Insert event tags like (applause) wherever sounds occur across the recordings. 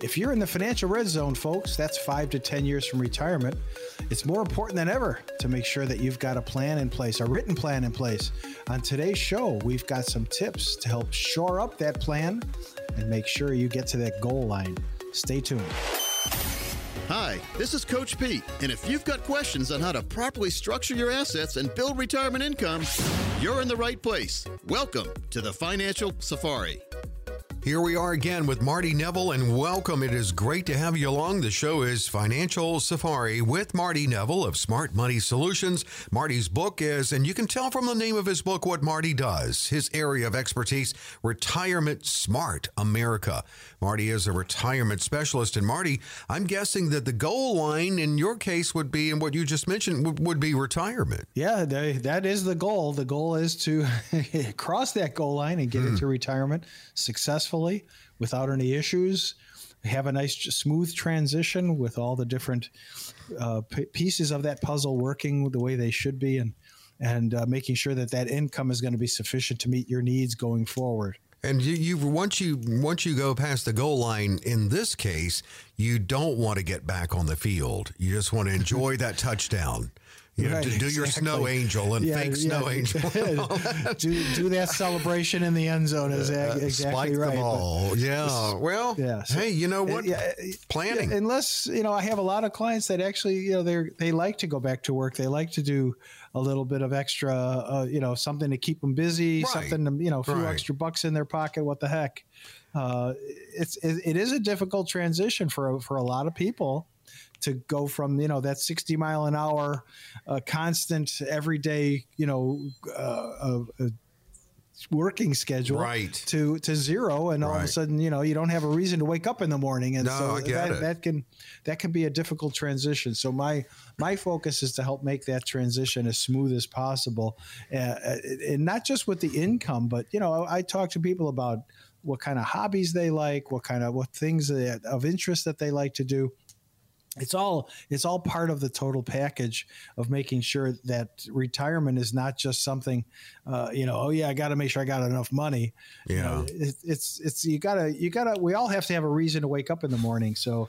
If you're in the financial red zone, folks, that's five to 10 years from retirement. It's more important than ever to make sure that you've got a plan in place, a written plan in place. On today's show, we've got some tips to help shore up that plan and make sure you get to that goal line. Stay tuned. Hi, this is Coach Pete, and if you've got questions on how to properly structure your assets and build retirement income, you're in the right place. Welcome to the Financial Safari. Here we are again with Marty Neville, and welcome. It is great to have you along. The show is Financial Safari with Marty Neville of Smart Money Solutions. Marty's book is, and you can tell from the name of his book what Marty does. His area of expertise, Retirement Smart America. Marty is a retirement specialist. And Marty, I'm guessing that the goal line in your case would be, and what you just mentioned, would, be retirement. Yeah, that is the goal. The goal is to (laughs) cross that goal line and get mm. into retirement successfully successfully without any issues. Have a nice smooth transition with all the different uh, p- pieces of that puzzle working the way they should be and and uh, making sure that that income is going to be sufficient to meet your needs going forward. And you, you once you once you go past the goal line in this case you don't want to get back on the field. You just want to enjoy that touchdown you right, know, do, do your snow angel and yeah, fake yeah. snow angel. (laughs) do, do that celebration in the end zone is uh, exactly Spike right. The ball. yeah. Well, yeah. So, hey, you know what? Yeah, Planning. unless you know, I have a lot of clients that actually, you know, they they like to go back to work. They like to do a little bit of extra, uh, you know, something to keep them busy, right. something to, you know, a few right. extra bucks in their pocket. What the heck? Uh, it's it, it is a difficult transition for for a lot of people to go from you know that 60 mile an hour uh, constant everyday you know uh, uh, working schedule right. to to zero. And all right. of a sudden you know you don't have a reason to wake up in the morning. And no, so that, that can that can be a difficult transition. So my my focus is to help make that transition as smooth as possible. Uh, uh and not just with the income but you know I, I talk to people about what kind of hobbies they like what kind of what things of interest that they like to do it's all it's all part of the total package of making sure that retirement is not just something uh, you know oh yeah i got to make sure i got enough money. Yeah you know, it, it's it's you gotta you gotta we all have to have a reason to wake up in the morning. So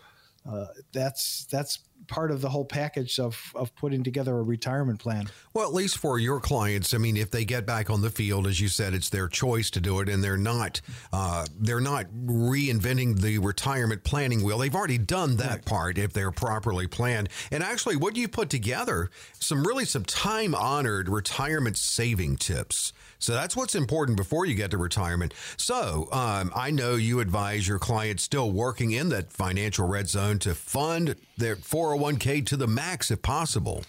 uh, that's that's part of the whole package of, of putting together a retirement plan. Well, at least for your clients, I mean, if they get back on the field, as you said, it's their choice to do it, and they're not uh, they're not reinventing the retirement planning wheel. They've already done that right. part if they're properly planned. And actually, what you put together some really some time honored retirement saving tips. So that's what's important before you get to retirement. So um, I know you advise your clients still working in that financial red zone to fund their 401k to the max if possible.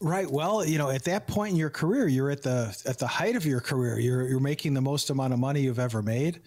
Right. Well, you know, at that point in your career, you're at the at the height of your career. You're you're making the most amount of money you've ever made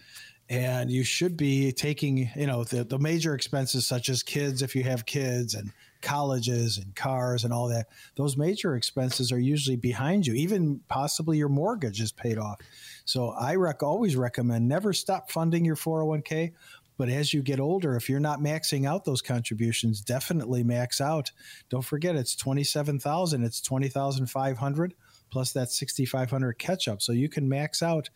and you should be taking you know the, the major expenses such as kids if you have kids and colleges and cars and all that those major expenses are usually behind you even possibly your mortgage is paid off so i rec- always recommend never stop funding your 401k but as you get older if you're not maxing out those contributions definitely max out don't forget it's 27000 it's 20500 plus that 6500 catch up so you can max out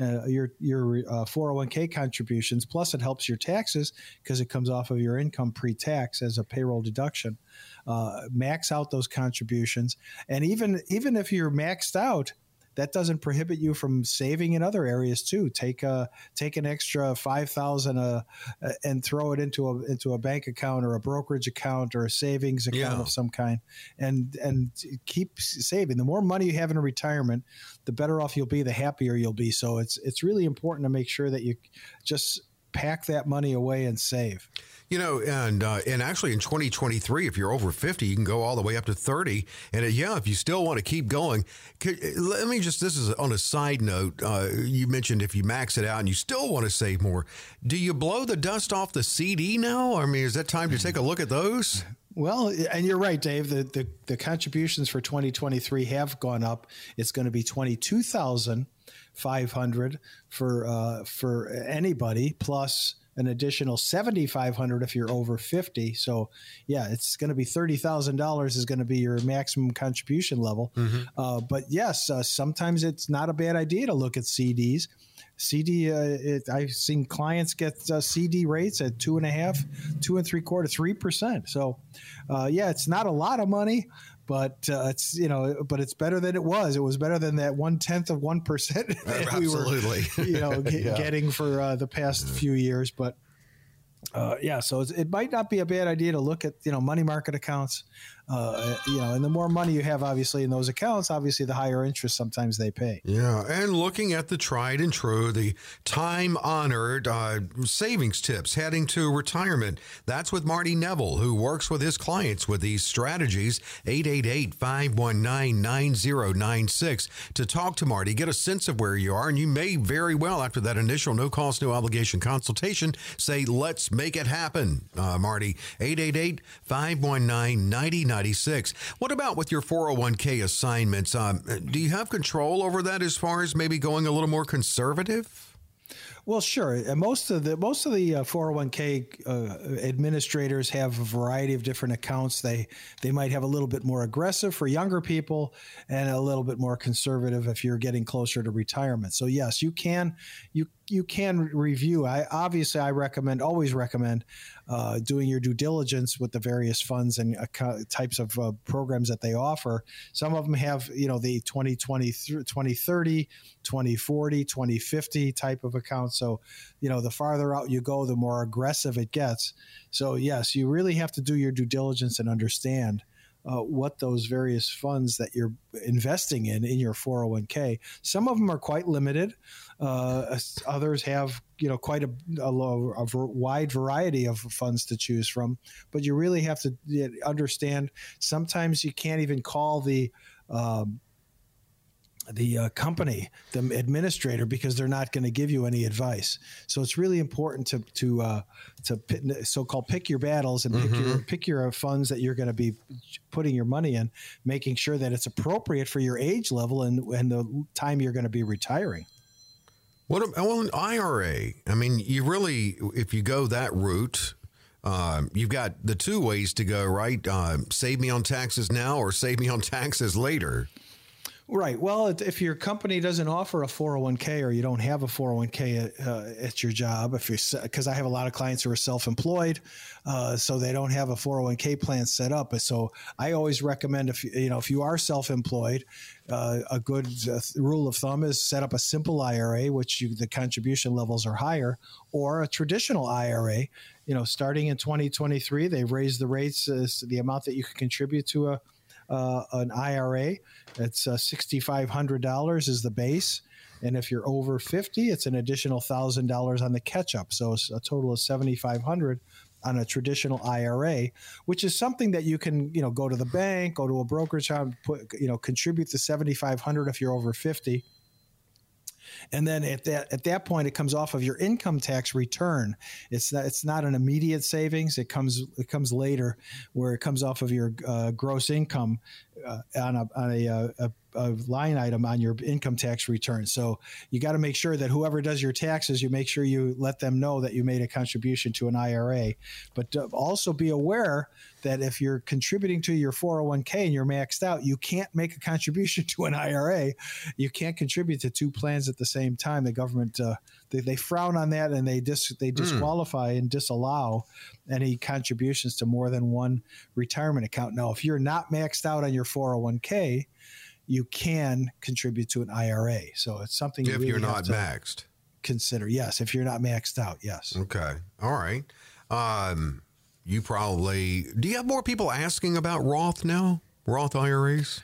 uh, your your uh, 401k contributions. Plus, it helps your taxes because it comes off of your income pre-tax as a payroll deduction. Uh, max out those contributions, and even even if you're maxed out, that doesn't prohibit you from saving in other areas too. Take a take an extra five thousand uh, uh, and throw it into a into a bank account or a brokerage account or a savings account yeah. of some kind, and and keep saving. The more money you have in retirement, the better off you'll be. The happier you'll be. So it's it's really important to make sure that you just pack that money away and save. You know, and uh, and actually in 2023, if you're over 50, you can go all the way up to 30. And uh, yeah, if you still want to keep going, could, let me just this is on a side note. Uh, you mentioned if you max it out and you still want to save more, do you blow the dust off the CD now? I mean, is that time to take a look at those? Well, and you're right, Dave. The, the, the contributions for 2023 have gone up. It's going to be 22,500 for uh, for anybody plus an additional 7500 if you're over 50 so yeah it's going to be $30000 is going to be your maximum contribution level mm-hmm. uh, but yes uh, sometimes it's not a bad idea to look at cds CD, uh, it, I've seen clients get uh, CD rates at two and a half, two and three quarter, three percent. So, uh, yeah, it's not a lot of money, but uh, it's you know, but it's better than it was. It was better than that one tenth of one (laughs) percent (laughs) we were, (laughs) you know, yeah. getting for uh, the past few years. But uh, yeah, so it might not be a bad idea to look at you know money market accounts uh, you know, and the more money you have, obviously, in those accounts, obviously, the higher interest sometimes they pay. Yeah, and looking at the tried and true, the time honored uh, savings tips heading to retirement. That's with Marty Neville, who works with his clients with these strategies. 888 519 9096 to talk to Marty, get a sense of where you are, and you may very well, after that initial no cost, no obligation consultation, say, let's make it happen. Uh, Marty, 888 519 9096. 1996. What about with your 401k assignments? Um, do you have control over that as far as maybe going a little more conservative? Well, sure. Most of the most of the uh, 401k uh, administrators have a variety of different accounts. They they might have a little bit more aggressive for younger people and a little bit more conservative if you're getting closer to retirement. So yes, you can you you can review. I obviously I recommend always recommend uh, doing your due diligence with the various funds and uh, types of uh, programs that they offer. Some of them have you know the 2020 2030, 2040, 2050 type of accounts. So you know the farther out you go, the more aggressive it gets. So yes, you really have to do your due diligence and understand uh, what those various funds that you're investing in in your 401k. Some of them are quite limited. Uh, others have you know quite a, a, a, wide variety of funds to choose from. But you really have to understand. Sometimes you can't even call the um, the uh, company, the administrator, because they're not going to give you any advice. So it's really important to to uh, to so-called pick your battles and pick mm-hmm. your pick your funds that you're going to be putting your money in, making sure that it's appropriate for your age level and and the time you're going to be retiring. What well an IRA? I mean, you really if you go that route. Um, you've got the two ways to go, right? Uh, save me on taxes now or save me on taxes later. Right. Well, if your company doesn't offer a 401k or you don't have a 401k at, uh, at your job, if you're because I have a lot of clients who are self-employed, uh, so they don't have a 401k plan set up. So I always recommend if you know if you are self-employed, uh, a good uh, rule of thumb is set up a simple IRA, which you, the contribution levels are higher, or a traditional IRA. You know, starting in 2023, they've raised the rates, the amount that you can contribute to a uh, an IRA. It's uh, $6,500 is the base. And if you're over 50, it's an additional $1,000 on the catch up. So it's a total of 7,500 on a traditional IRA, which is something that you can, you know, go to the bank, go to a brokerage put, you know, contribute the 7,500 if you're over 50 and then at that at that point it comes off of your income tax return. It's not it's not an immediate savings. It comes it comes later, where it comes off of your uh, gross income uh, on a on a, uh, a, a, line item on your income tax return. So you got to make sure that whoever does your taxes, you make sure you let them know that you made a contribution to an IRA. But uh, also be aware that if you're contributing to your 401k and you're maxed out, you can't make a contribution (laughs) to an IRA. You can't contribute to two plans at the same time. The government uh, they, they, frown on that and they dis, they hmm. disqualify mm. and disallow any contributions to more than one retirement account. Now, if you're not maxed out on your 401k, you can contribute to an IRA. So it's something you really you're not maxed. Consider yes, if you're not maxed out, yes. Okay, all right. Um, you probably do. You have more people asking about Roth now, Roth IRAs.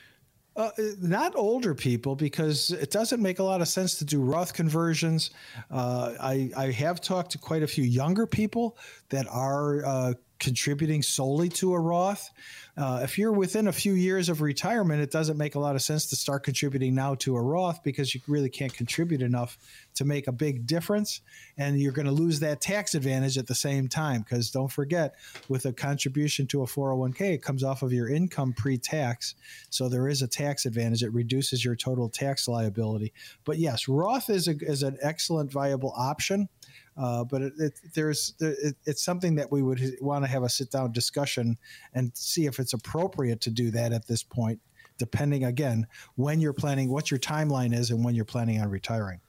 Uh, not older people because it doesn't make a lot of sense to do Roth conversions. Uh, I, I have talked to quite a few younger people that are uh, contributing solely to a Roth. Uh, if you're within a few years of retirement, it doesn't make a lot of sense to start contributing now to a Roth because you really can't contribute enough to make a big difference. And you're going to lose that tax advantage at the same time. Because don't forget, with a contribution to a 401k, it comes off of your income pre tax. So there is a tax advantage. It reduces your total tax liability. But yes, Roth is, a, is an excellent, viable option. Uh, but it, it, there's it, it's something that we would want to have a sit down discussion and see if it's appropriate to do that at this point, depending again when you're planning, what your timeline is, and when you're planning on retiring.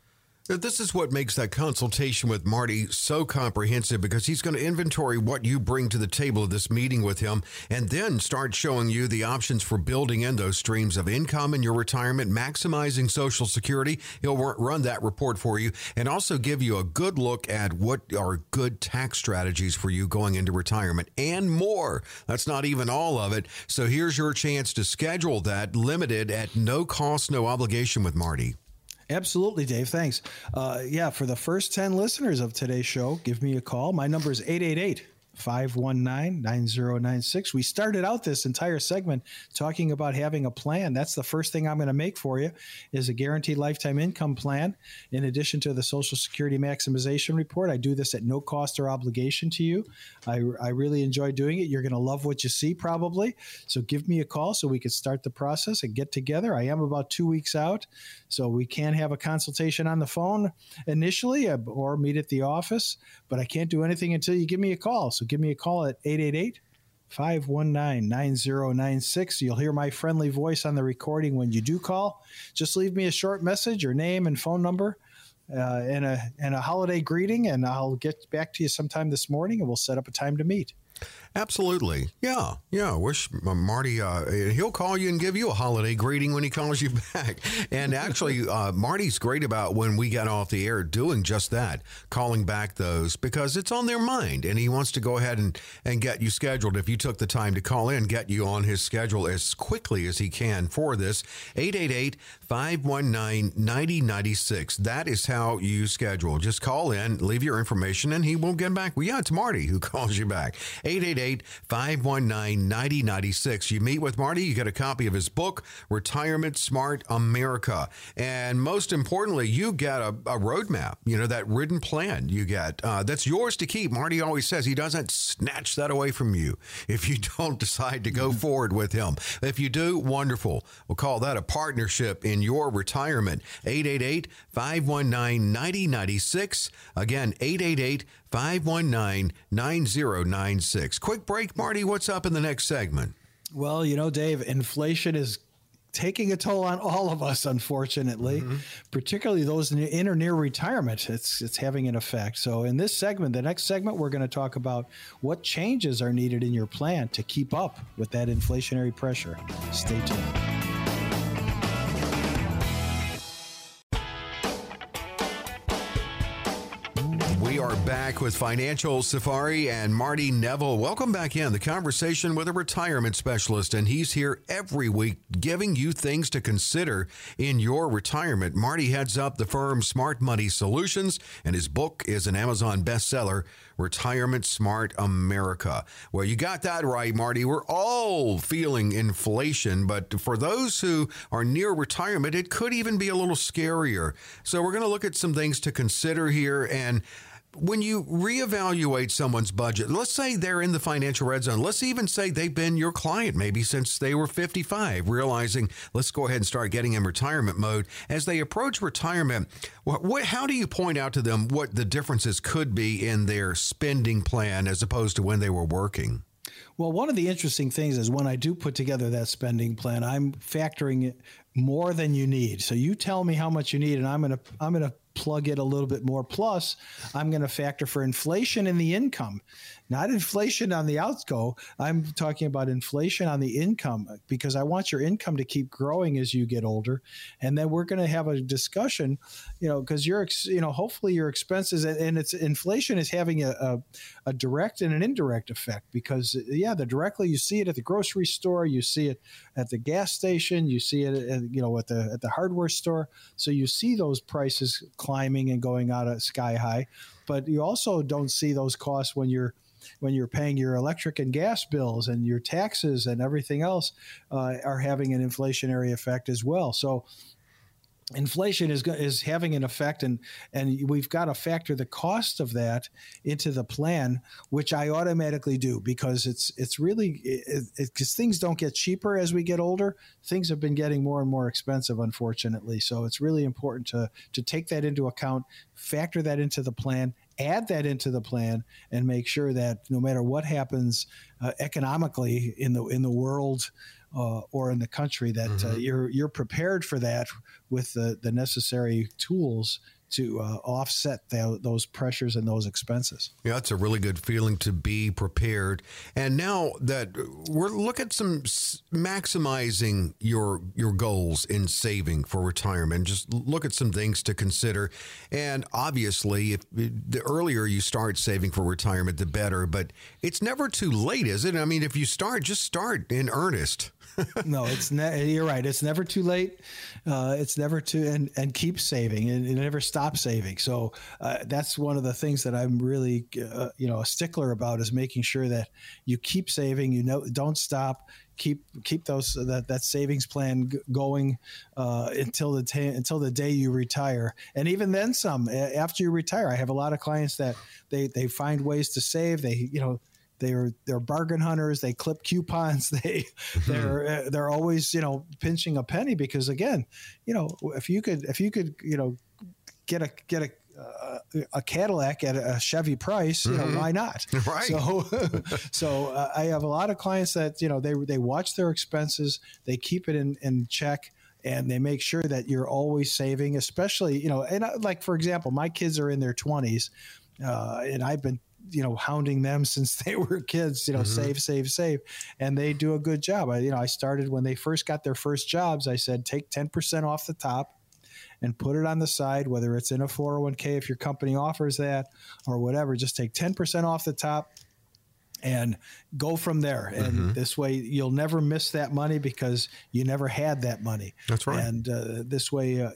This is what makes that consultation with Marty so comprehensive because he's going to inventory what you bring to the table of this meeting with him and then start showing you the options for building in those streams of income in your retirement, maximizing Social Security. He'll run that report for you and also give you a good look at what are good tax strategies for you going into retirement and more. That's not even all of it. So here's your chance to schedule that limited at no cost, no obligation with Marty. Absolutely, Dave. Thanks. Uh, yeah, for the first 10 listeners of today's show, give me a call. My number is 888 519 9096. We started out this entire segment talking about having a plan. That's the first thing I'm going to make for you is a guaranteed lifetime income plan. In addition to the Social Security maximization report, I do this at no cost or obligation to you. I, I really enjoy doing it. You're going to love what you see probably. So give me a call so we can start the process and get together. I am about two weeks out, so we can have a consultation on the phone initially uh, or meet at the office, but I can't do anything until you give me a call. So give me a call at 888 519 9096. You'll hear my friendly voice on the recording when you do call. Just leave me a short message, your name and phone number. Uh, and a and a holiday greeting, and I'll get back to you sometime this morning, and we'll set up a time to meet. Absolutely. Yeah. Yeah. Wish Marty, uh, he'll call you and give you a holiday greeting when he calls you (laughs) back. And actually, uh, Marty's great about when we get off the air doing just that, calling back those because it's on their mind. And he wants to go ahead and, and get you scheduled. If you took the time to call in, get you on his schedule as quickly as he can for this. 888 519 9096. That is how you schedule. Just call in, leave your information, and he will get back. Well, yeah, it's Marty who (laughs) calls you back. 888 519 9096. You meet with Marty, you get a copy of his book, Retirement Smart America. And most importantly, you get a, a roadmap, you know, that written plan you get. Uh, that's yours to keep. Marty always says he doesn't snatch that away from you if you (laughs) don't decide to go mm-hmm. forward with him. If you do, wonderful. We'll call that a partnership in your retirement. 888 519 9096. Again, 888 519 9096. Quick break, Marty. What's up in the next segment? Well, you know, Dave, inflation is taking a toll on all of us, unfortunately, mm-hmm. particularly those in or near retirement. It's it's having an effect. So, in this segment, the next segment, we're going to talk about what changes are needed in your plan to keep up with that inflationary pressure. Stay tuned. Are back with Financial Safari and Marty Neville. Welcome back in the conversation with a retirement specialist, and he's here every week giving you things to consider in your retirement. Marty heads up the firm Smart Money Solutions, and his book is an Amazon bestseller, Retirement Smart America. Well, you got that right, Marty. We're all feeling inflation, but for those who are near retirement, it could even be a little scarier. So, we're going to look at some things to consider here and when you reevaluate someone's budget, let's say they're in the financial red zone. Let's even say they've been your client maybe since they were 55, realizing let's go ahead and start getting in retirement mode. As they approach retirement, what, what, how do you point out to them what the differences could be in their spending plan as opposed to when they were working? Well, one of the interesting things is when I do put together that spending plan, I'm factoring it more than you need. So you tell me how much you need, and I'm gonna I'm gonna plug it a little bit more. Plus, I'm going to factor for inflation in the income not inflation on the outgo. I'm talking about inflation on the income because I want your income to keep growing as you get older. And then we're going to have a discussion, you know, because you're, you know, hopefully your expenses and it's inflation is having a, a, a direct and an indirect effect because, yeah, the directly you see it at the grocery store, you see it at the gas station, you see it, at, you know, at the at the hardware store. So you see those prices climbing and going out of sky high, but you also don't see those costs when you're when you're paying your electric and gas bills and your taxes and everything else uh, are having an inflationary effect as well. So inflation is is having an effect and and we've got to factor the cost of that into the plan which I automatically do because it's it's really because things don't get cheaper as we get older. Things have been getting more and more expensive unfortunately. So it's really important to to take that into account factor that into the plan add that into the plan and make sure that no matter what happens uh, economically in the in the world uh, or in the country, that uh, mm-hmm. you're you're prepared for that with the the necessary tools to uh, offset the, those pressures and those expenses. Yeah, it's a really good feeling to be prepared. And now that we're look at some maximizing your your goals in saving for retirement, just look at some things to consider. And obviously, if the earlier you start saving for retirement, the better. But it's never too late, is it? I mean, if you start, just start in earnest. No, it's ne- you're right. It's never too late. Uh, it's never too and and keep saving and, and never stop saving. So uh, that's one of the things that I'm really uh, you know a stickler about is making sure that you keep saving. You know, don't stop. Keep keep those that that savings plan g- going uh, until the ta- until the day you retire, and even then some. After you retire, I have a lot of clients that they they find ways to save. They you know they're they're bargain hunters. They clip coupons. (laughs) They they're uh, they're always you know pinching a penny because again, you know if you could if you could you know get a get a uh, a Cadillac at a Chevy price, you know, mm-hmm. why not? (laughs) Right. So, (laughs) so uh, I have a lot of clients that you know they they watch their expenses, they keep it in in check, and they make sure that you're always saving. Especially, you know, and I, like for example, my kids are in their twenties, uh, and I've been you know hounding them (laughs) since they were kids you know mm-hmm. save save save and they do a good job i you know i started when they first got their first jobs i said take 10% off the top and put it on the side whether it's in a 401k if your company offers that or whatever just take 10% off the top and go from there. And mm-hmm. this way, you'll never miss that money because you never had that money. That's right. And uh, this way, uh,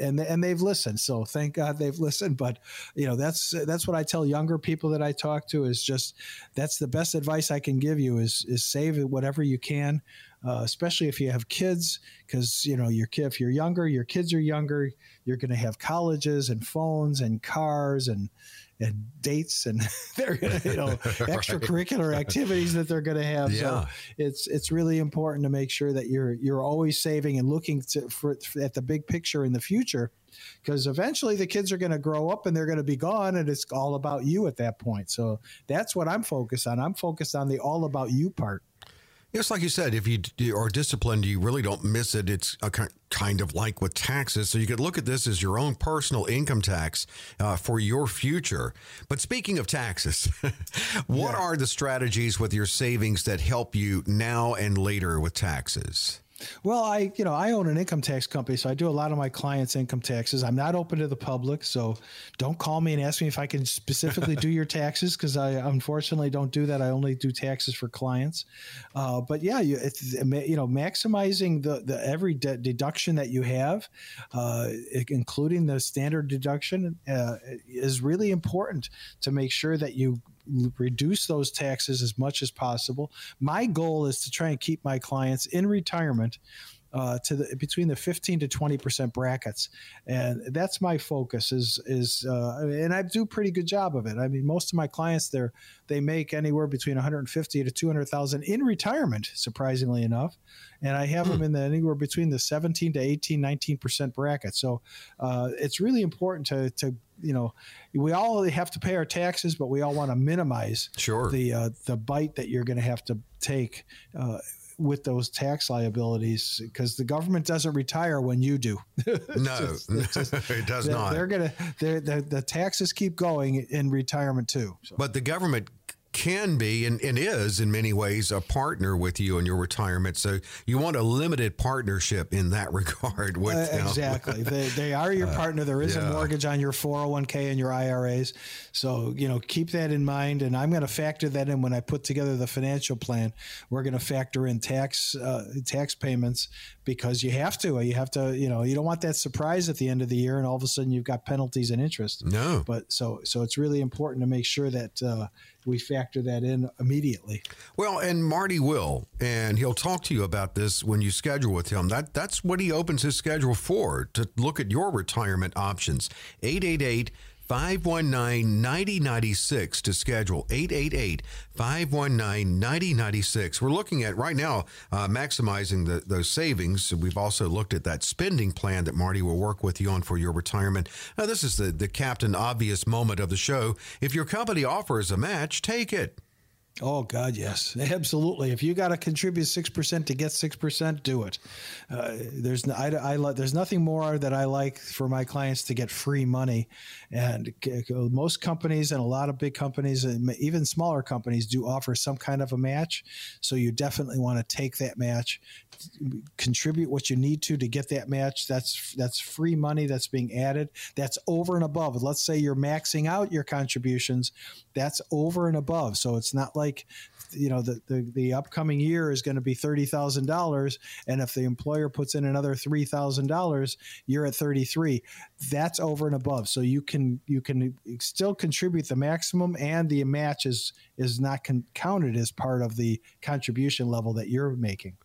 and and they've listened. So thank God they've listened. But you know, that's that's what I tell younger people that I talk to is just that's the best advice I can give you is is save whatever you can. Uh, especially if you have kids, because you know your kid. If you're younger, your kids are younger. You're going to have colleges and phones and cars and and dates and (laughs) they're gonna, you know (laughs) extracurricular activities that they're going to have. Yeah. So it's it's really important to make sure that you're you're always saving and looking to, for, for at the big picture in the future because eventually the kids are going to grow up and they're going to be gone and it's all about you at that point. So that's what I'm focused on. I'm focused on the all about you part. It's like you said, if you are disciplined, you really don't miss it. It's a kind of like with taxes. So you could look at this as your own personal income tax uh, for your future. But speaking of taxes, (laughs) what yeah. are the strategies with your savings that help you now and later with taxes? Well, I, you know, I own an income tax company, so I do a lot of my clients' income taxes. I'm not open to the public, so don't call me and ask me if I can specifically do your taxes because I unfortunately don't do that. I only do taxes for clients. Uh, but yeah, you, you know, maximizing the the every de- deduction that you have, uh, including the standard deduction, uh, is really important to make sure that you reduce those taxes as much as possible. My goal is to try and keep my clients in retirement uh, to the between the 15 to 20 percent brackets, and that's my focus. Is is uh, and I do a pretty good job of it. I mean, most of my clients they they make anywhere between 150 to 200 thousand in retirement, surprisingly enough, and I have them hmm. in the anywhere between the 17 to 18, 19 percent bracket. So uh, it's really important to to you know, we all have to pay our taxes, but we all want to minimize sure. the uh, the bite that you're going to have to take uh, with those tax liabilities because the government doesn't retire when you do. (laughs) no, just, (laughs) just, it does they're, not. They're gonna they're, the taxes keep going in retirement too. So. But the government can be and, and is in many ways a partner with you in your retirement. So you want a limited partnership in that (laughs) regard with uh, exactly. they, they are your (laughs) uh, partner. There is yeah. a mortgage on your 401k and your IRAs. So, you know, keep that in mind. And I'm going to factor that in when I put together the financial plan. We're going to factor in tax uh, tax payments because you have to. You have to, you know, you don't want that surprise at the end of the year and all of a sudden you've got penalties and interest. No. But so so it's really important to make sure that uh, we factor that in immediately. Well, and Marty will, and he'll talk to you about this when you schedule with him. That that's what he opens his schedule for to look at your retirement options. 888 519 9096 to schedule. 888 519 9096. We're looking at right now uh, maximizing the, those savings. We've also looked at that spending plan that Marty will work with you on for your retirement. Now, this is the, the captain obvious moment of the show. If your company offers a match, take it. Oh God, yes, absolutely. If you got to contribute six percent to get six percent, do it. Uh, there's I, I, there's nothing more that I like for my clients to get free money, and most companies and a lot of big companies, and even smaller companies, do offer some kind of a match. So you definitely want to take that match, contribute what you need to to get that match. That's that's free money that's being added. That's over and above. Let's say you're maxing out your contributions. That's over and above. So it's not like like you know the, the, the upcoming year is going to be $30000 and if the employer puts in another $3000 you're at 33 that's over and above. So you can you can still contribute the maximum and the match is is not con- counted as part of the contribution level that you're making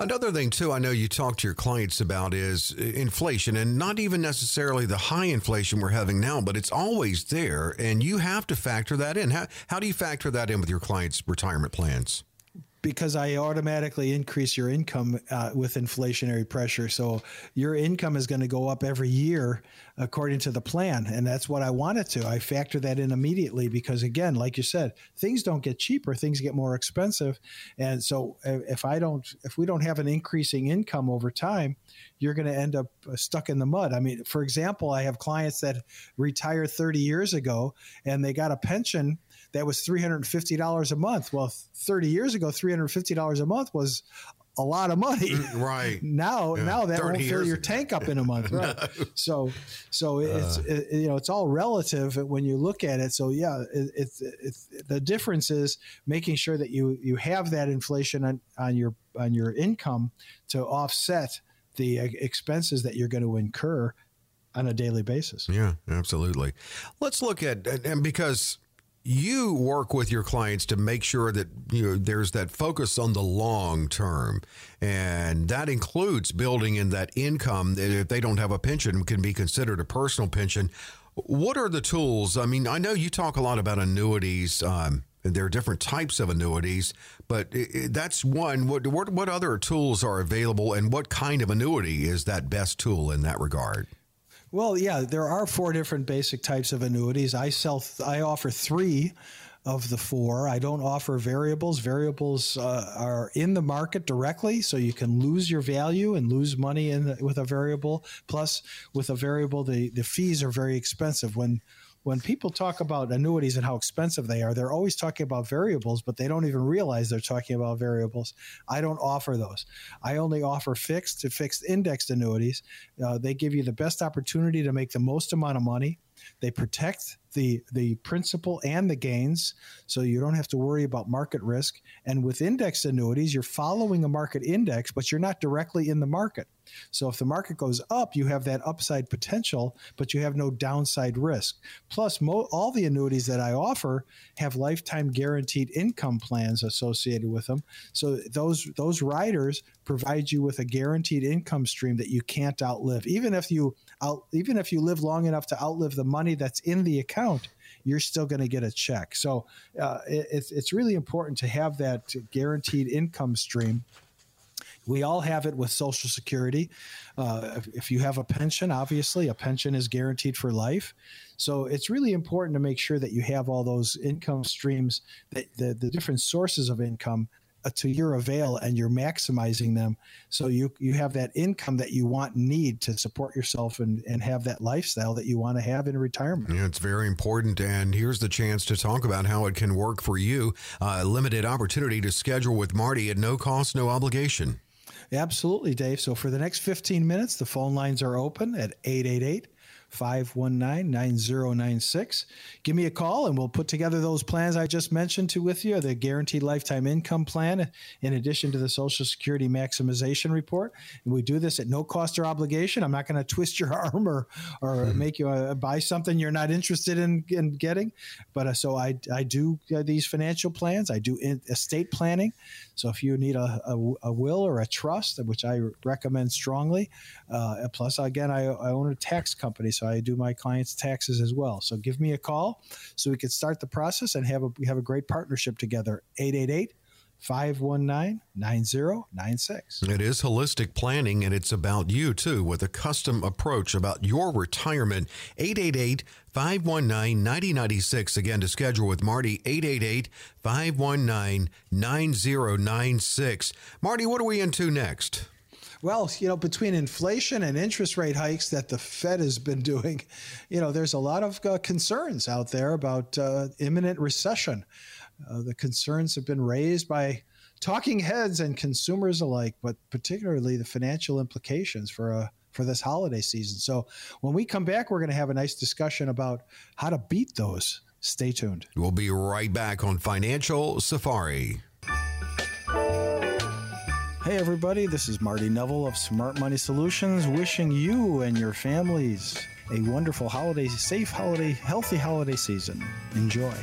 Another thing, too, I know you talk to your clients about is uh, inflation and not even necessarily the high inflation we're having now, but it's always there. And you have to factor that in. How, how do you factor that in with your clients' retirement plans? Because I automatically increase your income uh, with inflationary pressure. So your income is going to go up every year according to the plan. And that's what I want it to. I factor that in immediately because, again, like you said, things don't get cheaper, things get more expensive. And so if I don't, if we don't have an increasing income over time, you're going to end up uh, stuck in the mud. I mean, for example, I have clients that retired 30 years ago and they got a pension that was $350 a month. Well, 30 years ago, $350 a month was a lot of money. Mm, right. (laughs) now, yeah. now that won't fill your tank up in a month. (laughs) Right. no. So, so it's, uh, it, you know, it's all relative when you look at it. So yeah, it, it's, it's, the difference is making sure that you, you have that inflation on, on your, on your income to offset the expenses that you're going to incur on a daily basis. Yeah, absolutely. Let's look at, and because you work with your clients to make sure that you know there's that focus on the long term and that includes building in that income that if they don't have a pension can be considered a personal pension what are the tools i mean i know you talk a lot about annuities um, there are different types of annuities, but that's one. What, what, what other tools are available, and what kind of annuity is that best tool in that regard? Well, yeah, there are four different basic types of annuities. I sell, I offer three of the four. I don't offer variables. Variables uh, are in the market directly, so you can lose your value and lose money in the, with a variable. Plus, with a variable, the, the fees are very expensive. When when people talk about annuities and how expensive they are, they're always talking about variables, but they don't even realize they're talking about variables. I don't offer those. I only offer fixed to fixed indexed annuities. Uh, they give you the best opportunity to make the most amount of money. They protect the the principal and the gains, so you don't have to worry about market risk. And with indexed annuities, you're following a market index, but you're not directly in the market. So if the market goes up, you have that upside potential, but you have no downside risk. Plus, mo- all the annuities that I offer have lifetime guaranteed income plans associated with them. So those those riders provide you with a guaranteed income stream that you can't outlive. Even if you out, even if you live long enough to outlive the money that's in the account, you're still going to get a check. So uh, it, it's it's really important to have that guaranteed income stream we all have it with Social Security. Uh, if, if, you have a pension, obviously, a pension is guaranteed for life. So it's really important to make sure that you have all those income streams, that the, the different sources of income to your avail and you're maximizing them. So you you have that income that you want and need to support yourself and and have that lifestyle that you want to have in retirement. Yeah it's very important. And here's the chance to talk about how it can work for you. Uh, limited opportunity to schedule with marty at no cost no obligation. Absolutely, Dave. So for the next 15 minutes, the phone lines are open at 888 519 9096. Give me a call and we'll put together those plans I just mentioned to with you the guaranteed lifetime income plan, in addition to the Social Security maximization report. And we do this at no cost or obligation. I'm not going to twist your (laughs) arm or, or mm-hmm. make you uh, buy something you're not interested in, in getting. But uh, so I, I do uh, these financial plans, I do in, estate planning. So if you need a, a, a, will or a trust, which I recommend strongly, uh, plus, again, I, I own a tax company so I do my clients' taxes as well. So give me a call so we can start the process and have a have a great partnership together. 888 519 9096. It is holistic planning and it's about you too with a custom approach about your retirement. 888 519 9096. Again, to schedule with Marty, 888 519 9096. Marty, what are we into next? Well, you know, between inflation and interest rate hikes that the Fed has been (laughs) doing, you know, there's a lot of uh, concerns out there about uh, imminent recession. Uh, the concerns have been raised by talking heads and consumers alike, but particularly the financial implications for a uh, for this holiday season. So when we come back, we're going to have a nice discussion about how to beat those. Stay tuned. We'll be right back on Financial Safari. Hey, everybody, this is Marty Neville of Smart Money Solutions, wishing you and your families a wonderful holiday, safe holiday, healthy holiday season. Enjoy.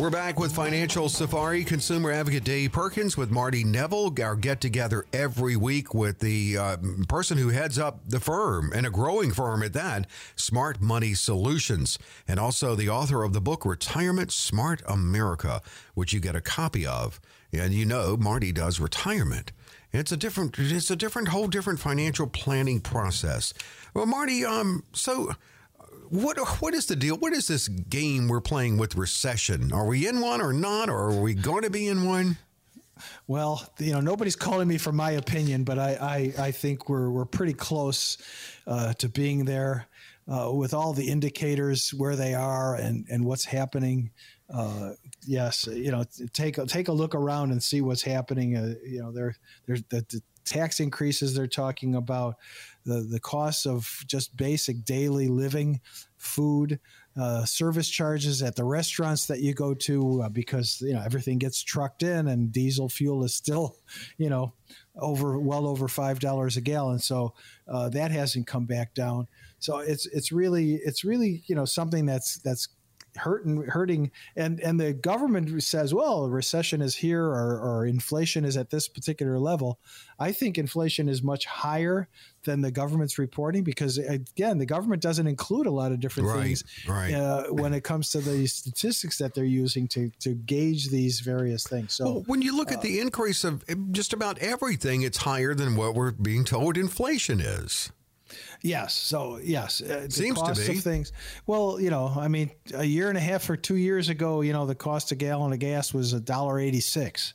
We're back with Financial Safari Consumer Advocate Dave Perkins with Marty Neville. Our get together every week with the uh, person who heads up the firm and a growing firm at that, Smart Money Solutions, and also the author of the book Retirement Smart America, which you get a copy of. And you know, Marty does retirement. It's a different, it's a different, whole different financial planning process. Well, Marty, um, so what what is the deal? What is this game we're playing with recession? Are we in one or not, or are we going to be in one? Well, you know, nobody's calling me for my opinion, but I I, I think we're we're pretty close uh, to being there uh, with all the indicators where they are and and what's happening. Uh, yes, you know, take a, take a look around and see what's happening. Uh, you know, there there's the, the tax increases they're talking about the the costs of just basic daily living, food, uh, service charges at the restaurants that you go to, uh, because you know everything gets trucked in, and diesel fuel is still, (laughs) you know, over well over five dollars a gallon. So uh, that hasn't come back down. So it's it's really it's really you know something that's that's hurting hurting. And and the government says well recession is here or, or inflation is at this particular level. I think inflation is much higher than the government's reporting because again the government doesn't include a lot of different right, things right. Uh, when it comes to the statistics that they're using to to gauge these various things. So well, when you look uh, at the increase of just about everything it's higher than what we're being told inflation is Yes. So yes, uh, the Seems cost of things. Well, you know, I mean, a year and a half or two years ago, you know, the cost of gallon of gas was a dollar eighty six.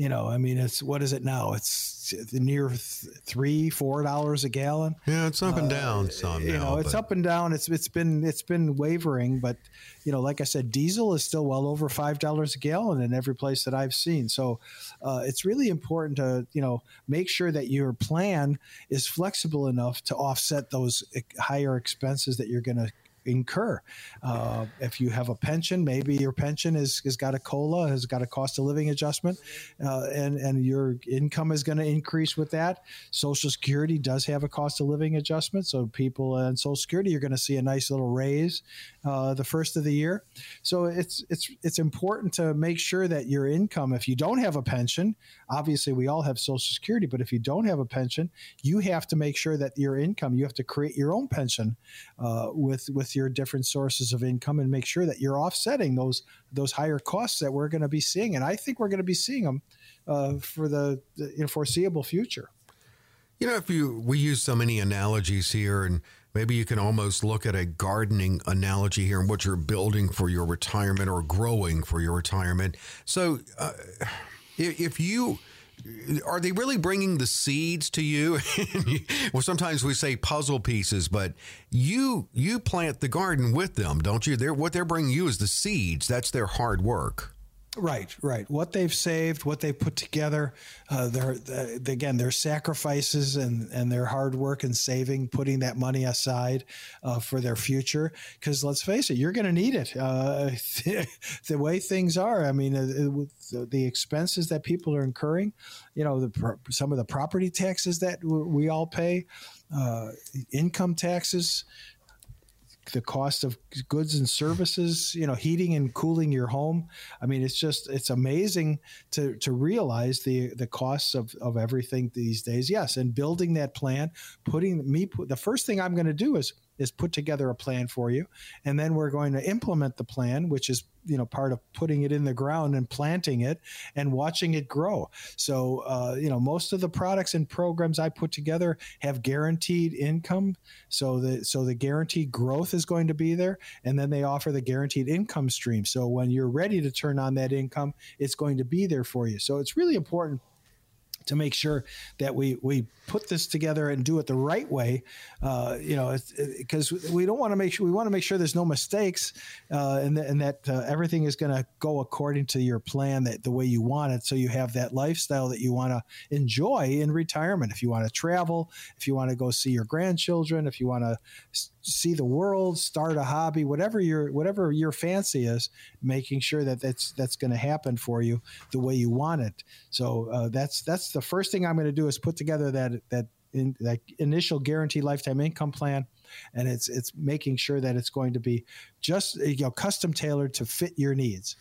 You know, I mean, it's what is it now? It's near three, four dollars a gallon. Yeah, it's up and uh, down uh, some. You now, know, it's up and down. It's it's been it's been wavering, but you know, like I said, diesel is still well over five dollars a gallon in every place that I've seen. So uh, it's really important to you know make sure that your plan is flexible enough to offset those higher expenses that you're going to incur. Uh, if you have a pension, maybe your pension is, has got a COLA, has got a cost of living adjustment, uh, and, and your income is going to increase with that. Social Security does have a cost of living adjustment. So people on Social Security, you're going to see a nice little raise uh, the first of the year. So it's, it's, it's important to make sure that your income, if you don't have a pension, obviously we all have Social Security, but if you don't have a pension, you have to make sure that your income, you have to create your own pension uh, with, with your different sources of income and make sure that you're offsetting those those higher costs that we're going to be seeing. And I think we're going to be seeing them uh, for the, the foreseeable future. You know, if you we use so many analogies here, and maybe you can almost look at a gardening analogy here and what you're building for your retirement or growing for your retirement. So, uh, if you are they really bringing the seeds to you? (laughs) well, sometimes we say puzzle pieces, but you you plant the garden with them, don't you? They're, what they're bringing you is the seeds. That's their hard work. Right, right. What they've saved, what they've put together, uh, their uh, again their sacrifices and and their hard work and saving, putting that money aside uh, for their future. Because let's face it, you're going to need it. Uh, (laughs) the way things are, I mean, uh, the, the, expenses that people are incurring, you know, the, some of the property taxes that we all pay, uh, income taxes the cost of goods and services, you know, heating and cooling your home. I mean, it's just it's amazing to to realize the the costs of of everything these days. Yes, and building that plan, putting me the first thing I'm going to do is is put together a plan for you. And then we're going to implement the plan which is you know part of putting it in the ground and planting it and watching it grow. So uh, you know most of the products and programs i put together have guaranteed income. So the so the guaranteed growth is going to be there. And then they offer the guaranteed income stream. So when you're ready to turn on that income it's going to be there for you. So it's really important to make sure that we we put this together and do it the right way. Uh, you know, because we don't want to make sure we want to make sure there's no mistakes, uh, and, th- and that uh, everything is going to go according to your plan that the way you want it. So you have that lifestyle that you want to enjoy in retirement. If you want to travel, if you want to go see your grandchildren, if you want to see the world, start a hobby, whatever your whatever your fancy is, making sure that that's that's going to happen for you the way you want it. So uh, that's that's the first thing I'm going to do is put together that that in, that initial guaranteed lifetime income plan, and it's it's making sure that it's going to be just you know custom tailored to fit your needs.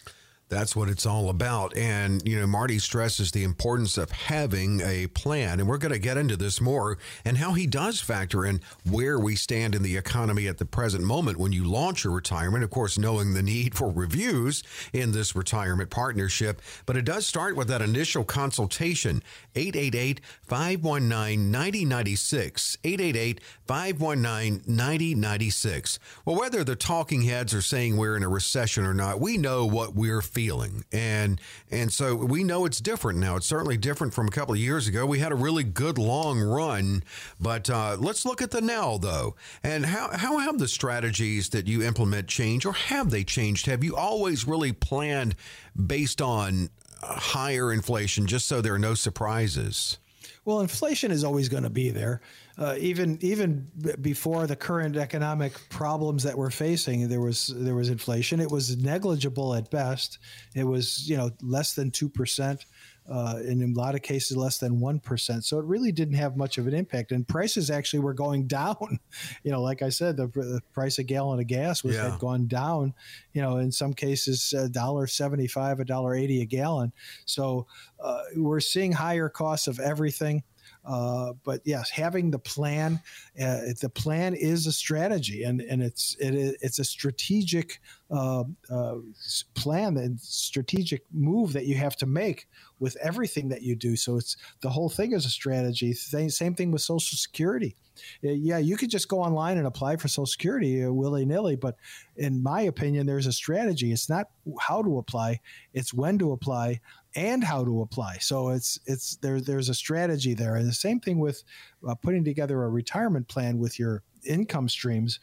That's what it's all about. And, you know, Marty stresses the importance of having a plan. And we're going to get into this more and how he does factor in where we stand in the economy at the present moment when you launch your retirement. Of course, knowing the need for reviews in this retirement partnership. But it does start with that initial consultation 888 519 9096. 888 519 9096. Well, whether the talking heads are saying we're in a recession or not, we know what we're feeling feeling. And and so we know it's different now. It's certainly different from a couple of years ago. We had a really good long run, but uh, let's look at the now though. And how how have the strategies that you implement changed, or have they changed? Have you always really planned based on higher inflation, just so there are no surprises? Well, inflation is always going to be there. Uh, even even before the current economic problems that we're facing, there was there was inflation. It was negligible at best. It was you know less than two percent uh, in a lot of cases less than 1%. So it really didn't have much of an impact. And prices actually were going (laughs) down. you know, like I said, the, the price a gallon of gas was yeah. had gone down, you know, in some cases, a dollar 75, a dollar 80 a gallon. So uh, we're seeing higher costs of everything. Uh, but yes, having the plan, uh, the plan is a strategy, and and it's it, it's a strategic uh, uh, plan and strategic move that you have to make with everything that you do. So it's the whole thing is a strategy. Same thing with Social Security. Uh, yeah, you could just go online and apply for Social Security uh, willy nilly, but in my opinion, there's a strategy. It's not how to apply; it's when to apply and how to apply. So it's it's there. There's a strategy there, and the same thing with uh, putting together a retirement plan with your income streams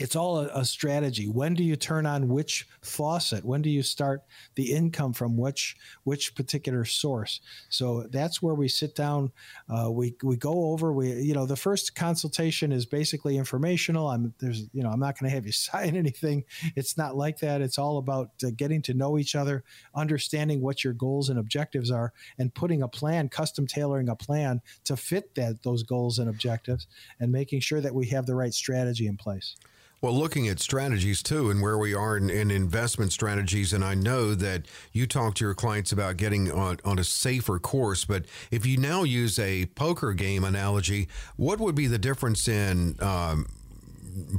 it's all a, a, strategy. When do you turn on which faucet? When do you start the income from which which particular source? So that's where we sit down. Uh, we we go over. We you know the first consultation is basically informational. I'm there's you know I'm not going to have you (laughs) sign anything. It's not like that. It's all about uh, getting to know each other, understanding what your goals and objectives are, and putting a plan, custom tailoring a plan to fit that those goals and objectives, and making sure that we have the right strategy in place. Well, looking at strategies too, and where we are in, in, investment strategies, and I know that you talk to your clients about getting on, on a safer course. But if you now use a poker game analogy, what would be the difference in um,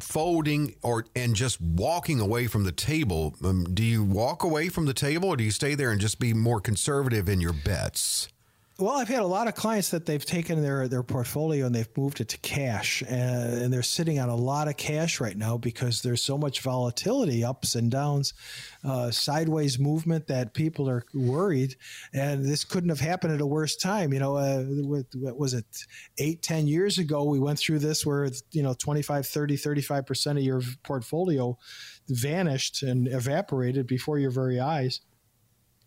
folding or and just walking away from the table? Um, do you walk away from the table, or do you stay there and just be more conservative in your bets? Well, I've had a lot of clients that they've taken their, their portfolio and they've moved it to cash, and, and, they're sitting on a lot of cash right now because there's so much volatility, ups and downs, uh, sideways movement that people are worried. And this couldn't have happened at a worse time. You know, uh, what, what was it, eight, ten years ago, we went through this where, you know, 25, 30, 35% of your portfolio vanished and evaporated before your very eyes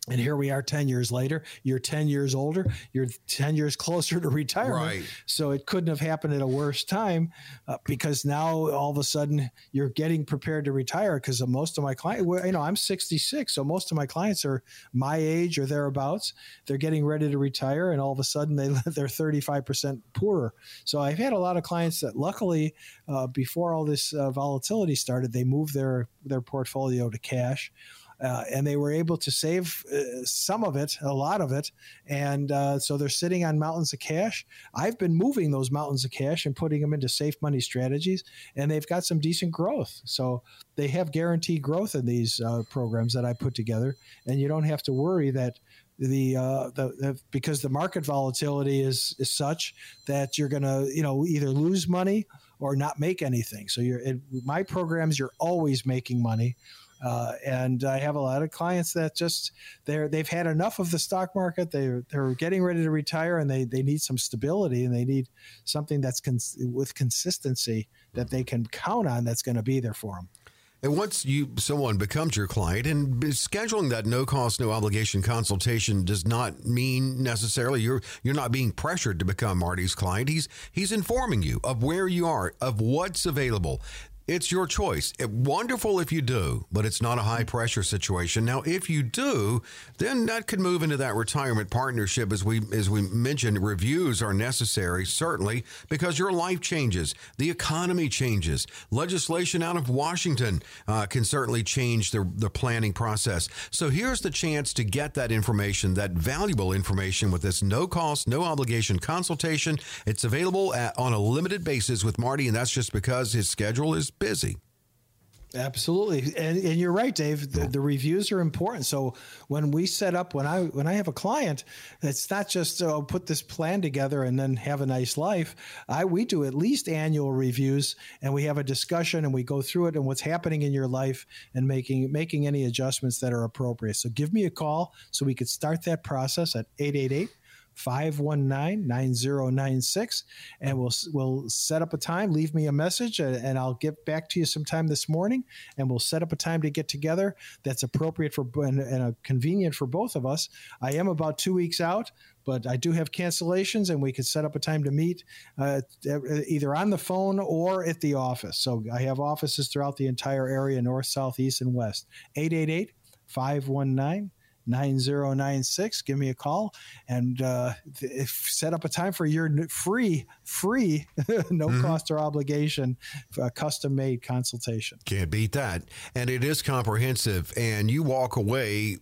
and here we are 10 years later. You're 10 years older. You're 10 years closer to (laughs) retirement. Right. so it couldn't have happened at a worse time uh, because now all of a sudden you're getting prepared to retire because most of my clients you know i'm 66 so most of my clients are my age or thereabouts. They're getting ready to retire and all of a sudden they (laughs) they're 35% poorer. So i've had a lot of clients that luckily uh, before all this uh, volatility started they moved their their portfolio to cash uh, and they were able to save uh, some of it, a lot of it, and uh, so they're sitting on mountains of cash. I've been moving those mountains of cash and putting them into safe money strategies, and they've got some decent growth. So they have guaranteed growth in these uh, programs that I put together, and you don't have to worry that the, uh, the, the, because the market volatility is is such that you're going to you know either lose money or not make anything. So you're my programs, you're always making money. Uh, and I have a lot of clients that just they're they've had enough of the stock market. They're they're getting ready to retire, and they they need some stability, and they need something that's cons- with consistency that they can count on. That's going to be there for them. And once you someone becomes your client, and scheduling that no cost, no obligation consultation does not mean necessarily you're you're not being pressured to become Marty's client. He's he's informing you of where you are, of what's available. It's your choice. It, wonderful if you do, but it's not a high pressure situation. Now, if you do, then that could move into that retirement partnership. As we as we mentioned, reviews are necessary certainly because your life changes, the economy changes, legislation out of Washington uh, can certainly change the the planning process. So here's the chance to get that information, that valuable information, with this no cost, no obligation consultation. It's available at, on a limited basis with Marty, and that's just because his schedule is busy. Absolutely, and, and you're right, Dave. The, the, reviews are important. So when we set up, when I when I have a client, it's not just oh, put this plan together and then have a nice life. I we do at least annual reviews, and we have a discussion, and we go through it and what's happening in your life, and making making any adjustments that are appropriate. So give me a call so we could start that process at 888 519 9096 and we'll we'll set up a time leave me a message and I'll get back to you sometime this morning. And we'll set up a time to get together that's appropriate for and, and convenient for both of us. I am about 2 weeks out but I do have cancellations and we could set up a time to meet uh, either on the phone or at the office. So I have offices throughout the entire area north south east and west. 888 519 9096 give me a call and uh, set up a time for your free free (laughs) no mm-hmm. cost or obligation uh, custom made consultation can't beat that and it is comprehensive and you walk away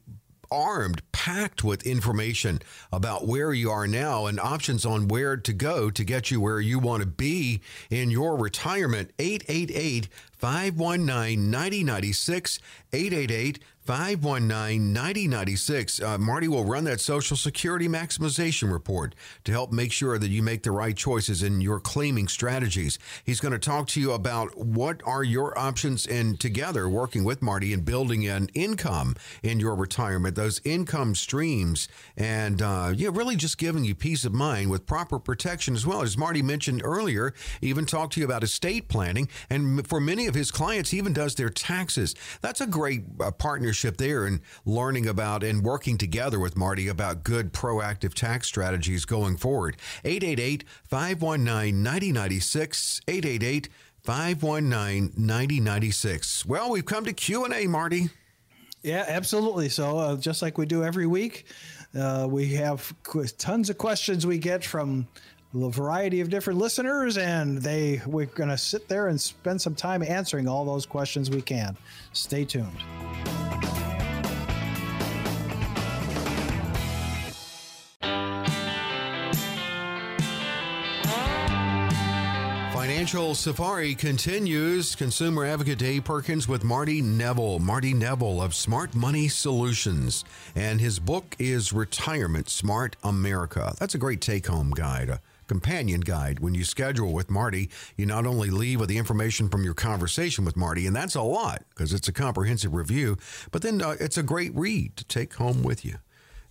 armed, packed with information about where you are now and options on where to go to get you where you want to be in your retirement. 888 519 9096. 888 519 9096. Uh, Marty will run that Social Security maximization report to help make sure that you make the right choices in your claiming strategies. He's going to talk to you about what are your options and together working with Marty and building an income in your retirement, those income streams, and uh, yeah, really just giving you peace of mind with proper protection as well. As Marty mentioned earlier, even talk to you about estate planning. And for many of his clients, he even does their taxes. That's a great uh, partnership there and learning about and working together with Marty about good proactive tax strategies going forward. 888 519 9096. 888 519 9096. Well, we've come to Q&A, Marty. Yeah, absolutely. So, uh, just like we do every week, uh, we have qu- tons of questions we get from a variety of different listeners, and they we're going to sit there and spend some time answering all those questions we can. Stay tuned. Financial Safari continues. Consumer advocate Dave Perkins with Marty Neville. Marty Neville of Smart Money Solutions. And his book is Retirement Smart America. That's a great take home guide, companion guide. When you schedule with Marty, you not only leave with the information from your conversation with Marty, and that's a lot because it's a comprehensive review, but then uh, it's a great read to take home with you.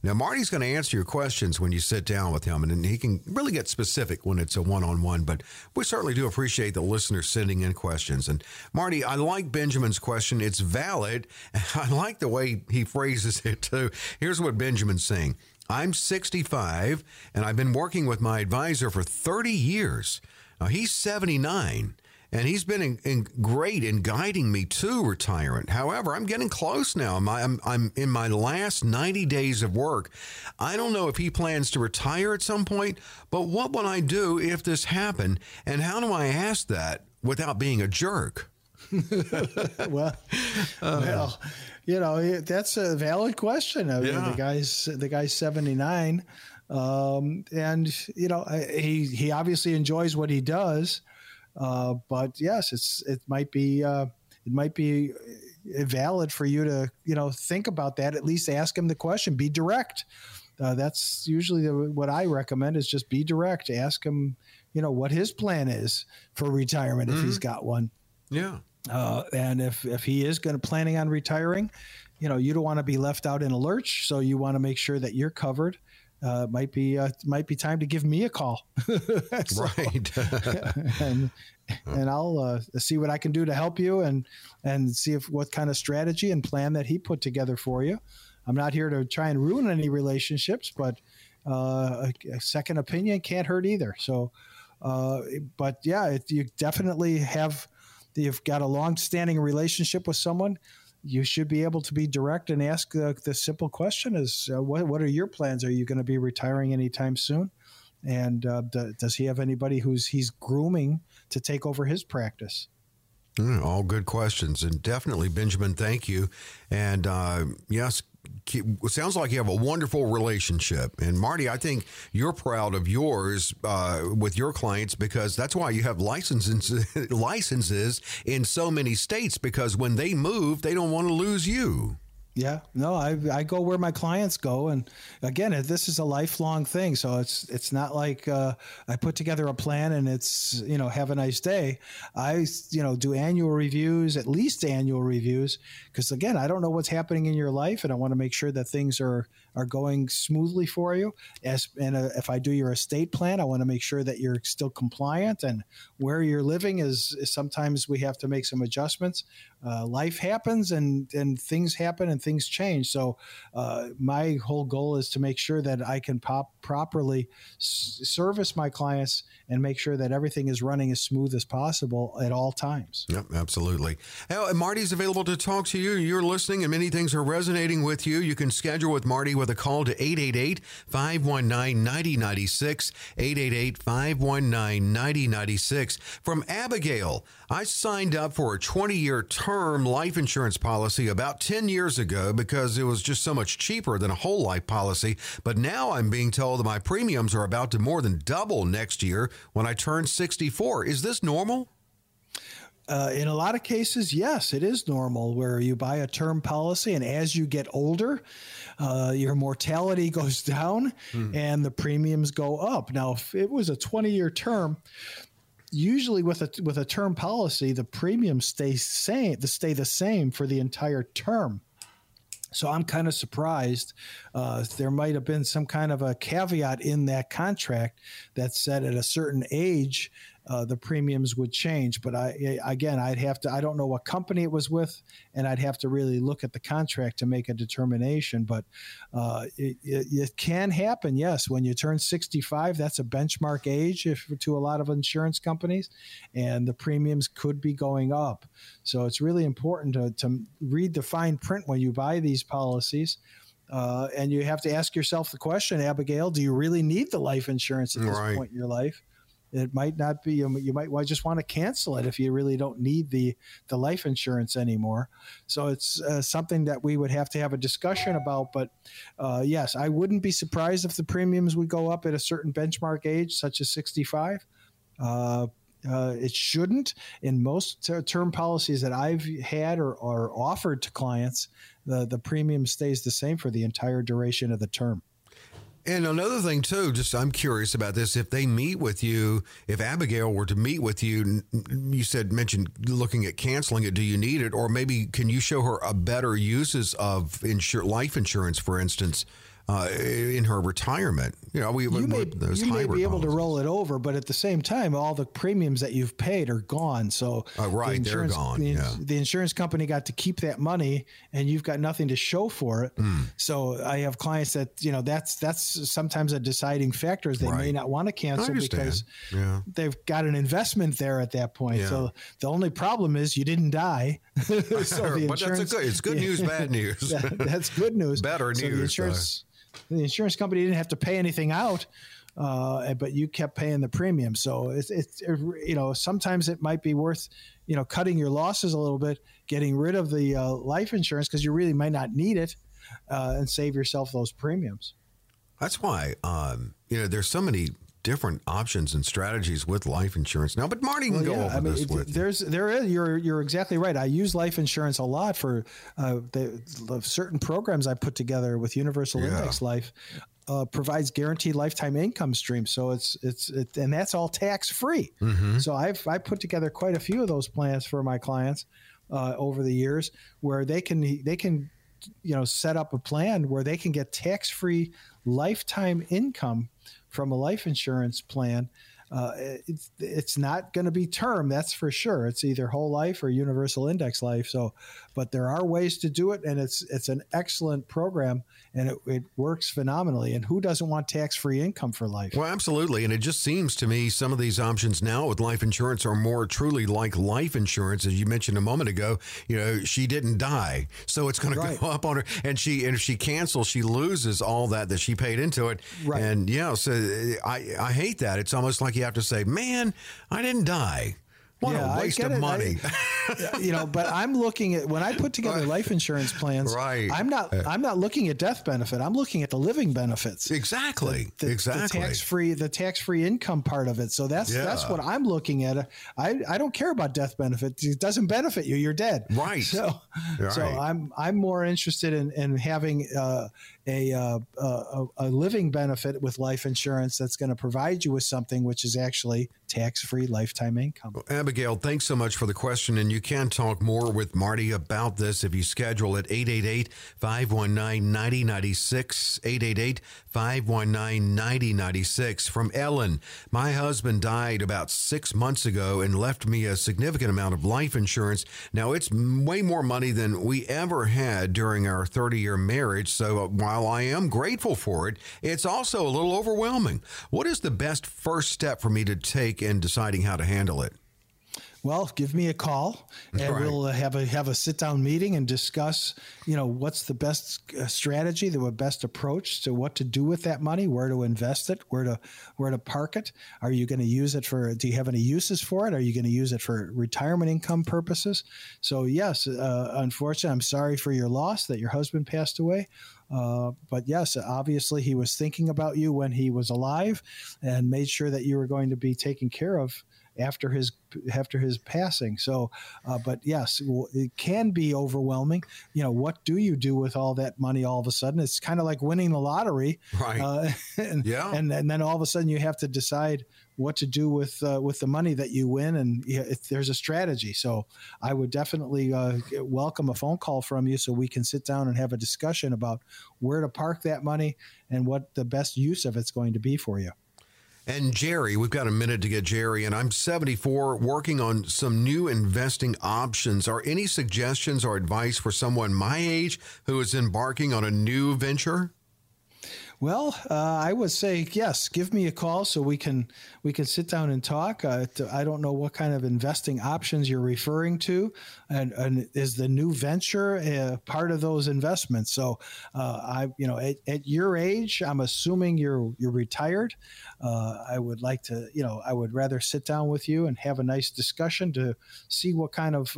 Now, Marty's going to answer your questions when you sit down with him, and he can really get specific when it's a one on one. But we certainly do appreciate the listeners sending in questions. And Marty, I like Benjamin's question. It's valid. (laughs) I like the way he phrases it, too. Here's what Benjamin's saying I'm 65, and I've been working with my advisor for 30 years. Now, he's 79 and he's been in, in great in guiding me to retirement. However, I'm getting close now. I'm, I'm, I'm in my last 90 days of work. I don't know if he plans to retire at some point, but what would I do if this happened? And how do I ask that without being a jerk? (laughs) well, uh, well, you know that's a valid question. I mean, Yeah. the guy's the guy's seventy nine, um, and you know he he obviously enjoys what he does. Uh, but yes, it's it might be uh, it might be valid for you to you know think about that. At least ask him the question. Be direct. Uh, that's usually the, what I recommend is just be direct. Ask him, you know, what his plan is for retirement if he's got one. Yeah. Uh, and if, if he is going to planning on retiring, you know, you don't want to be left out in a lurch. So you want to make sure that you're covered. Uh, might be uh, might be time to give me a call. (laughs) So- Right. (laughs) and and I'll uh, see what I can do to help you and and see if what kind of strategy and plan that he put together for you. I'm not here to try and ruin any relationships, but uh, a, a second opinion can't hurt either. So, uh, but yeah, if you definitely have you've got a long-standing relationship with someone. You should be able to be direct and ask the, the simple question: Is uh, what what are your plans? Are you going to be retiring anytime soon? And uh, d- does he have anybody who's he's grooming to take over his practice? Mm, all good questions, and definitely, Benjamin. Thank you. And uh, yes, sounds like you have a wonderful relationship. And Marty, I think you're proud of yours uh, with your clients because that's why you have licenses (laughs) licenses in so many states. Because when they move, they don't want to lose you. Yeah, no, I, I go where my clients go, and again, this is a lifelong thing. So it's it's not like uh, I put together a plan and it's you know have a nice day. I you know do annual reviews, at least annual reviews, because again, I don't know what's happening in your life, and I want to make sure that things are are going smoothly for you. As and uh, if I do your estate plan, I want to make sure that you're still compliant, and where you're living is, is sometimes we have to make some adjustments. Uh, life happens, and and things happen, and things change. So uh, my whole goal is to make sure that I can pop properly s- service my clients and make sure that everything is running as smooth as possible at all times. Yep, absolutely. Now, Marty's available to talk to you. You're listening, and many things are resonating with you. You can schedule with Marty with a call to 888 519 9096. 888 519 9096. From Abigail, I signed up for a 20 year term life insurance policy about 10 years ago because it was just so much cheaper than a whole life policy. But now I'm being told that my premiums are about to more than double next year when I turn 64. Is this normal? Uh, in a lot of cases, yes, it is normal where you buy a term policy, and as you get older, uh, your mortality (laughs) goes down and the premiums go up. Now, if it was a 20 year term, usually with a with a term policy, the premiums stay same, the stay the same for the entire term. So I'm kind of surprised. Uh, there might have been some kind of a caveat in that contract that said at a certain age uh, the premiums would change. But I again, I'd have to. I don't know what company it was with, and I'd have to really look at the contract to make a determination. But uh, it, it, it can happen. Yes, when you turn 65, that's a benchmark age if, to a lot of insurance companies, and the premiums could be going up. So it's really important to, to read the fine print when you buy these policies. Uh, and you have to ask yourself the question, Abigail, do you really need the life insurance at this Right. point in your life? It might not be. You might just want to cancel it if you really don't need the the life insurance anymore. So it's uh, something that we would have to have a discussion about. But uh, yes, I wouldn't be surprised if the premiums would go up at a certain benchmark age, such as 65. Uh, uh, it shouldn't. In most ter- term policies that I've had or, or offered to clients, the, the premium stays the same for the entire duration of the term. And another thing too, just I'm curious about this. If they meet with you, if Abigail were to meet with you, you said mentioned looking at canceling it. Do you need it, or maybe can you show her a better uses of insur- life insurance, for instance? Uh, in her retirement. You know, we you may, you may be able policies. to roll it over, but at the same time, all the premiums that you've paid are gone. So uh, right, the they're gone. The, yeah. the, insurance company got to keep that money, and you've got nothing to show for it. Mm. So I have clients that you know that's that's sometimes a deciding factor is they right. may not want to cancel because yeah. they've got an investment there at that point. Yeah. So the only problem is you didn't die. (laughs) so (laughs) the but that's good, it's good news, bad (laughs) news. that, that's good news. Better so news. The insurance, the insurance company didn't have to pay anything out. Uh, but you kept paying the premium. So it's, it's it, you know sometimes it might be worth you know cutting your losses a little bit, getting rid of the uh, life insurance because you really might not need it, uh, and save yourself those premiums. That's why um, you know there's so many different options and strategies with life insurance now. But Marty can well, go yeah, over I mean, this with there's you. there is you're you're exactly right. I use life insurance a lot for uh, the, the certain programs I put together with Universal yeah. Index Life. Uh, provides guaranteed lifetime income stream, so it's it's it, and that's all tax free. Mm-hmm. So I've I put together quite a few of those plans for my clients uh, over the years, where they can they can you know set up a plan where they can get tax free lifetime income from a life insurance plan. Uh, it's, it's not going to be term, that's for sure. It's either whole life or universal index life. So, but there are ways to do it, and it's it's an excellent program and it, it works phenomenally. And who doesn't want tax free income for life? Well, absolutely. And it just seems to me some of these options now with life insurance are more truly like life insurance, as you mentioned a moment ago. You know, she didn't die, so it's going right. to (laughs) go up on her, and she and if she cancels, she loses all that that she paid into it. Right. And yeah, so I I hate that. It's almost like you have to say, "Man, I didn't die." What yeah, a waste of money. I, (laughs) (laughs) you know, but I'm looking at when I put together life insurance plans. Right. I'm not. I'm not looking at death benefit. I'm looking at the living benefits. Exactly. The, the, exactly. The tax free. The tax free income part of it. So that's yeah. that's what I'm looking at. I I don't care about death benefit. It doesn't benefit you. You're dead. Right. So right. so I'm I'm more interested in in having uh, a, uh, a, a living benefit with life insurance that's going to provide you with something which is actually tax free lifetime income. Well, Abigail, thanks so much for the question. And you can talk more with Marty about this if you schedule at 888 519 9096. 888 519 9096. From Ellen, my husband died about six months ago and left me a significant amount of life insurance. Now, it's way more money than we ever had during our 30 year marriage. So while I am grateful for it, it's also a little overwhelming. What is the best first step for me to take? in deciding how to handle it? Well, give me a call, and right. we'll have a have a sit down meeting and discuss. You know, what's the best uh, strategy, the best approach to what to do with that money, where to invest it, where to where to park it. Are you going to use it for? Do you have any uses for it? Are you going to use it for retirement income purposes? So yes, uh, unfortunately, I'm sorry for your loss that your husband passed away. Uh, but yes, obviously he was thinking about you when he was alive and made sure that you were going to be taken care of after his after his passing. So, uh, but yes, it can be overwhelming. You know, what do you do with all that money all of a sudden? It's kind of like winning the lottery, right? Uh, (laughs) and, yeah, and and then all of a sudden you have to decide what to do with uh, with the money that you win, and there's a strategy. So, I would definitely uh, welcome a phone call from you so we can sit down and have a discussion about where to park that money and what the best use of it's going to be for you. And Jerry, we've got a minute to get Jerry, and I'm 74, working on some new investing options. Are any suggestions or advice for someone my age who is embarking on a new venture? Well, uh, I would say yes. Give me a call so we can we can sit down and talk. Uh, I don't know what kind of investing options you're referring to, and, and is the new venture uh, part of those investments? So, uh, I you know at, at, your age, I'm assuming you're you're retired. Uh, I would like to you know I would rather sit down with you and have a nice discussion to see what kind of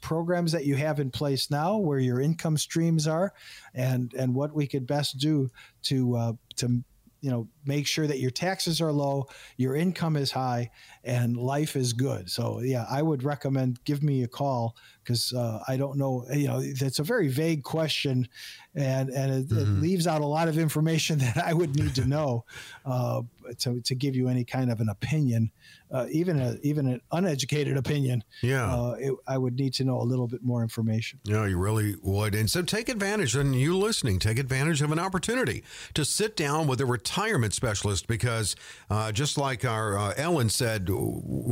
programs that you have in place now, where your income streams are, and and what we could best do to uh, to you know make sure that your taxes are low, your income is high, and life is good. So yeah, I would recommend give me a call because uh, I don't know. You know, it's a very vague question, and and it, mm-hmm. it, leaves out a lot of information (laughs) that I would need to know. Uh, to, to give you any kind of an opinion, uh, even a even an uneducated opinion. Yeah, uh, it, I would need to know a little bit more information. Yeah, you really would. And so take advantage, and you listening, take advantage of an opportunity to sit down with a retirement specialist because uh, just like our uh, Ellen said,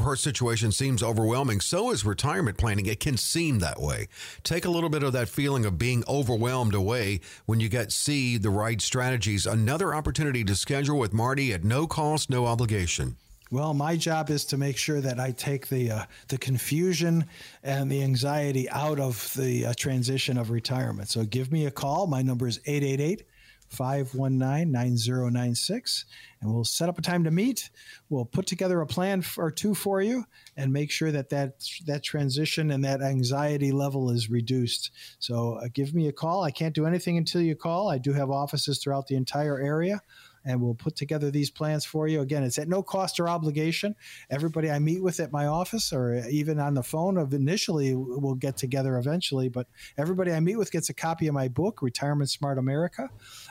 her situation seems overwhelming. So is retirement planning. It can seem that way. Take a little bit of that feeling of being overwhelmed away when you get see the right strategies. Another opportunity to schedule with Marty at no cost, no obligation. Well, my job is to make sure that I take the uh, the confusion and the anxiety out of the uh, transition of retirement. So give me a call. My number is 888 519 9096 and we'll set up a time to meet. We'll put together a plan or two for you and make sure that that, that transition and that anxiety level is reduced. So uh, give me a call. I can't do anything until you call. I do have offices throughout the entire area and we'll put together these plans for you. Again, it's at no cost or obligation. Everybody I meet with at my office or even on the phone of initially we'll get together eventually, but everybody I meet with gets a copy of my book, Retirement Smart America.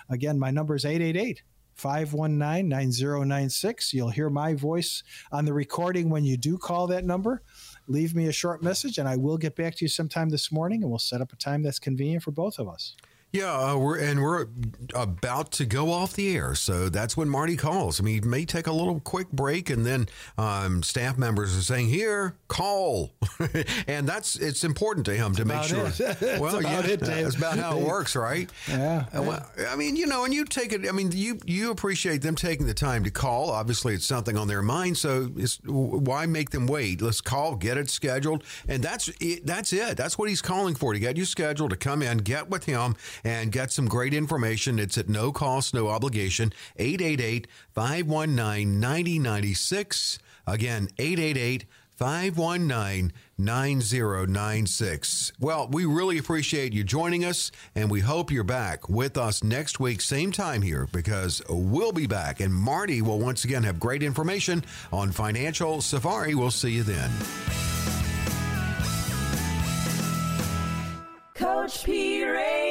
Again, my number is 888 519 9096. You'll hear my voice on the recording when you do call that number. Leave me a short message and I will get back to you sometime this morning and we'll set up a time that's convenient for both of us. Yeah, uh, we're and we're about to go off the air, so that's when Marty calls. I mean, he may take a little quick break, and then um, staff members are saying, "Here, call," (laughs) and that's it's important to him to make sure. (laughs) well, yeah, it, that's about how it works, right? (laughs) Yeah. Uh, well, I mean, you know, and you take it. I mean, you you appreciate them taking the time to call. Obviously, it's something on their mind, so why make them wait? Let's call, get it scheduled, and that's it, that's it. That's what he's calling for to get you scheduled to come in, get with him and get some great information. It's at no cost, no obligation. 888 519 9096. Again, 888 519 9096. Well, we really appreciate you joining us, and we hope you're back with us next week, same time here, because we'll be back, and Marty will once again have great information on Financial Safari. We'll see you then. Coach P Radio.